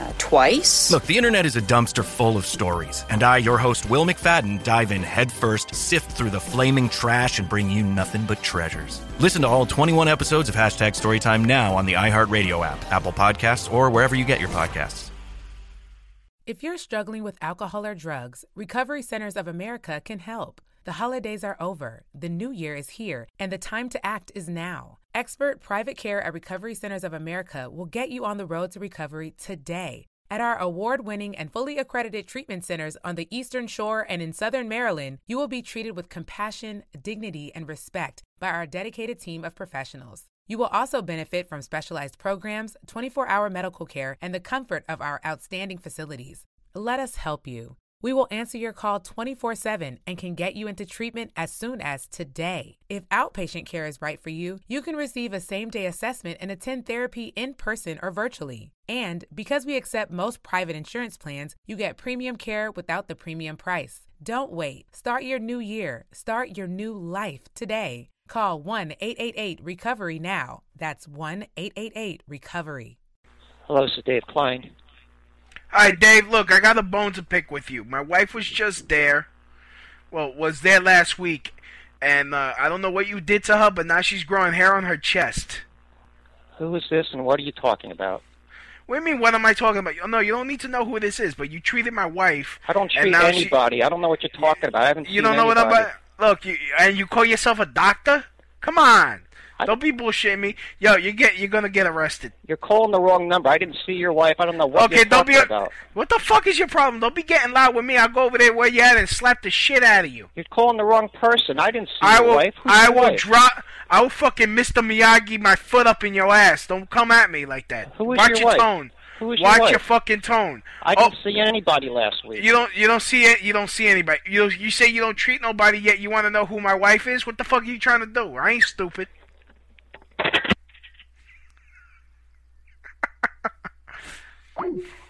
Uh, twice. Look, the internet is a dumpster full of stories, and I, your host, Will McFadden, dive in headfirst, sift through the flaming trash, and bring you nothing but treasures. Listen to all 21 episodes of Hashtag Storytime now on the iHeartRadio app, Apple Podcasts, or wherever you get your podcasts. If you're struggling with alcohol or drugs, Recovery Centers of America can help. The holidays are over, the new year is here, and the time to act is now. Expert private care at Recovery Centers of America will get you on the road to recovery today. At our award winning and fully accredited treatment centers on the Eastern Shore and in Southern Maryland, you will be treated with compassion, dignity, and respect by our dedicated team of professionals. You will also benefit from specialized programs, 24 hour medical care, and the comfort of our outstanding facilities. Let us help you. We will answer your call 24 7 and can get you into treatment as soon as today. If outpatient care is right for you, you can receive a same day assessment and attend therapy in person or virtually. And because we accept most private insurance plans, you get premium care without the premium price. Don't wait. Start your new year. Start your new life today. Call 1 888 Recovery now. That's 1 888 Recovery. Hello, this is Dave Klein. Hi, Dave. Look, I got a bone to pick with you. My wife was just there. Well, was there last week, and uh, I don't know what you did to her, but now she's growing hair on her chest. Who is this, and what are you talking about? What do you mean? What am I talking about? Oh, no, you don't need to know who this is. But you treated my wife. I don't treat now she- anybody. I don't know what you're talking about. I haven't You don't know what I'm anybody. about. Look, you, and you call yourself a doctor? Come on. Don't be bullshitting me. Yo, you get you're gonna get arrested. You're calling the wrong number. I didn't see your wife. I don't know what okay, you're don't talking be. about. What the fuck is your problem? Don't be getting loud with me. I'll go over there where you at and slap the shit out of you. You're calling the wrong person. I didn't see I your will. wife. Who's I your will wife? drop. I will fucking Mr. Miyagi my foot up in your ass. Don't come at me like that. Who is Watch your your wife? tone. Who is your Watch wife? your fucking tone. I Oh, didn't see anybody last week. You don't. You don't see it. You don't see anybody. You you say you don't treat nobody yet. You want to know who my wife is? What the fuck are you trying to do? I ain't stupid. done.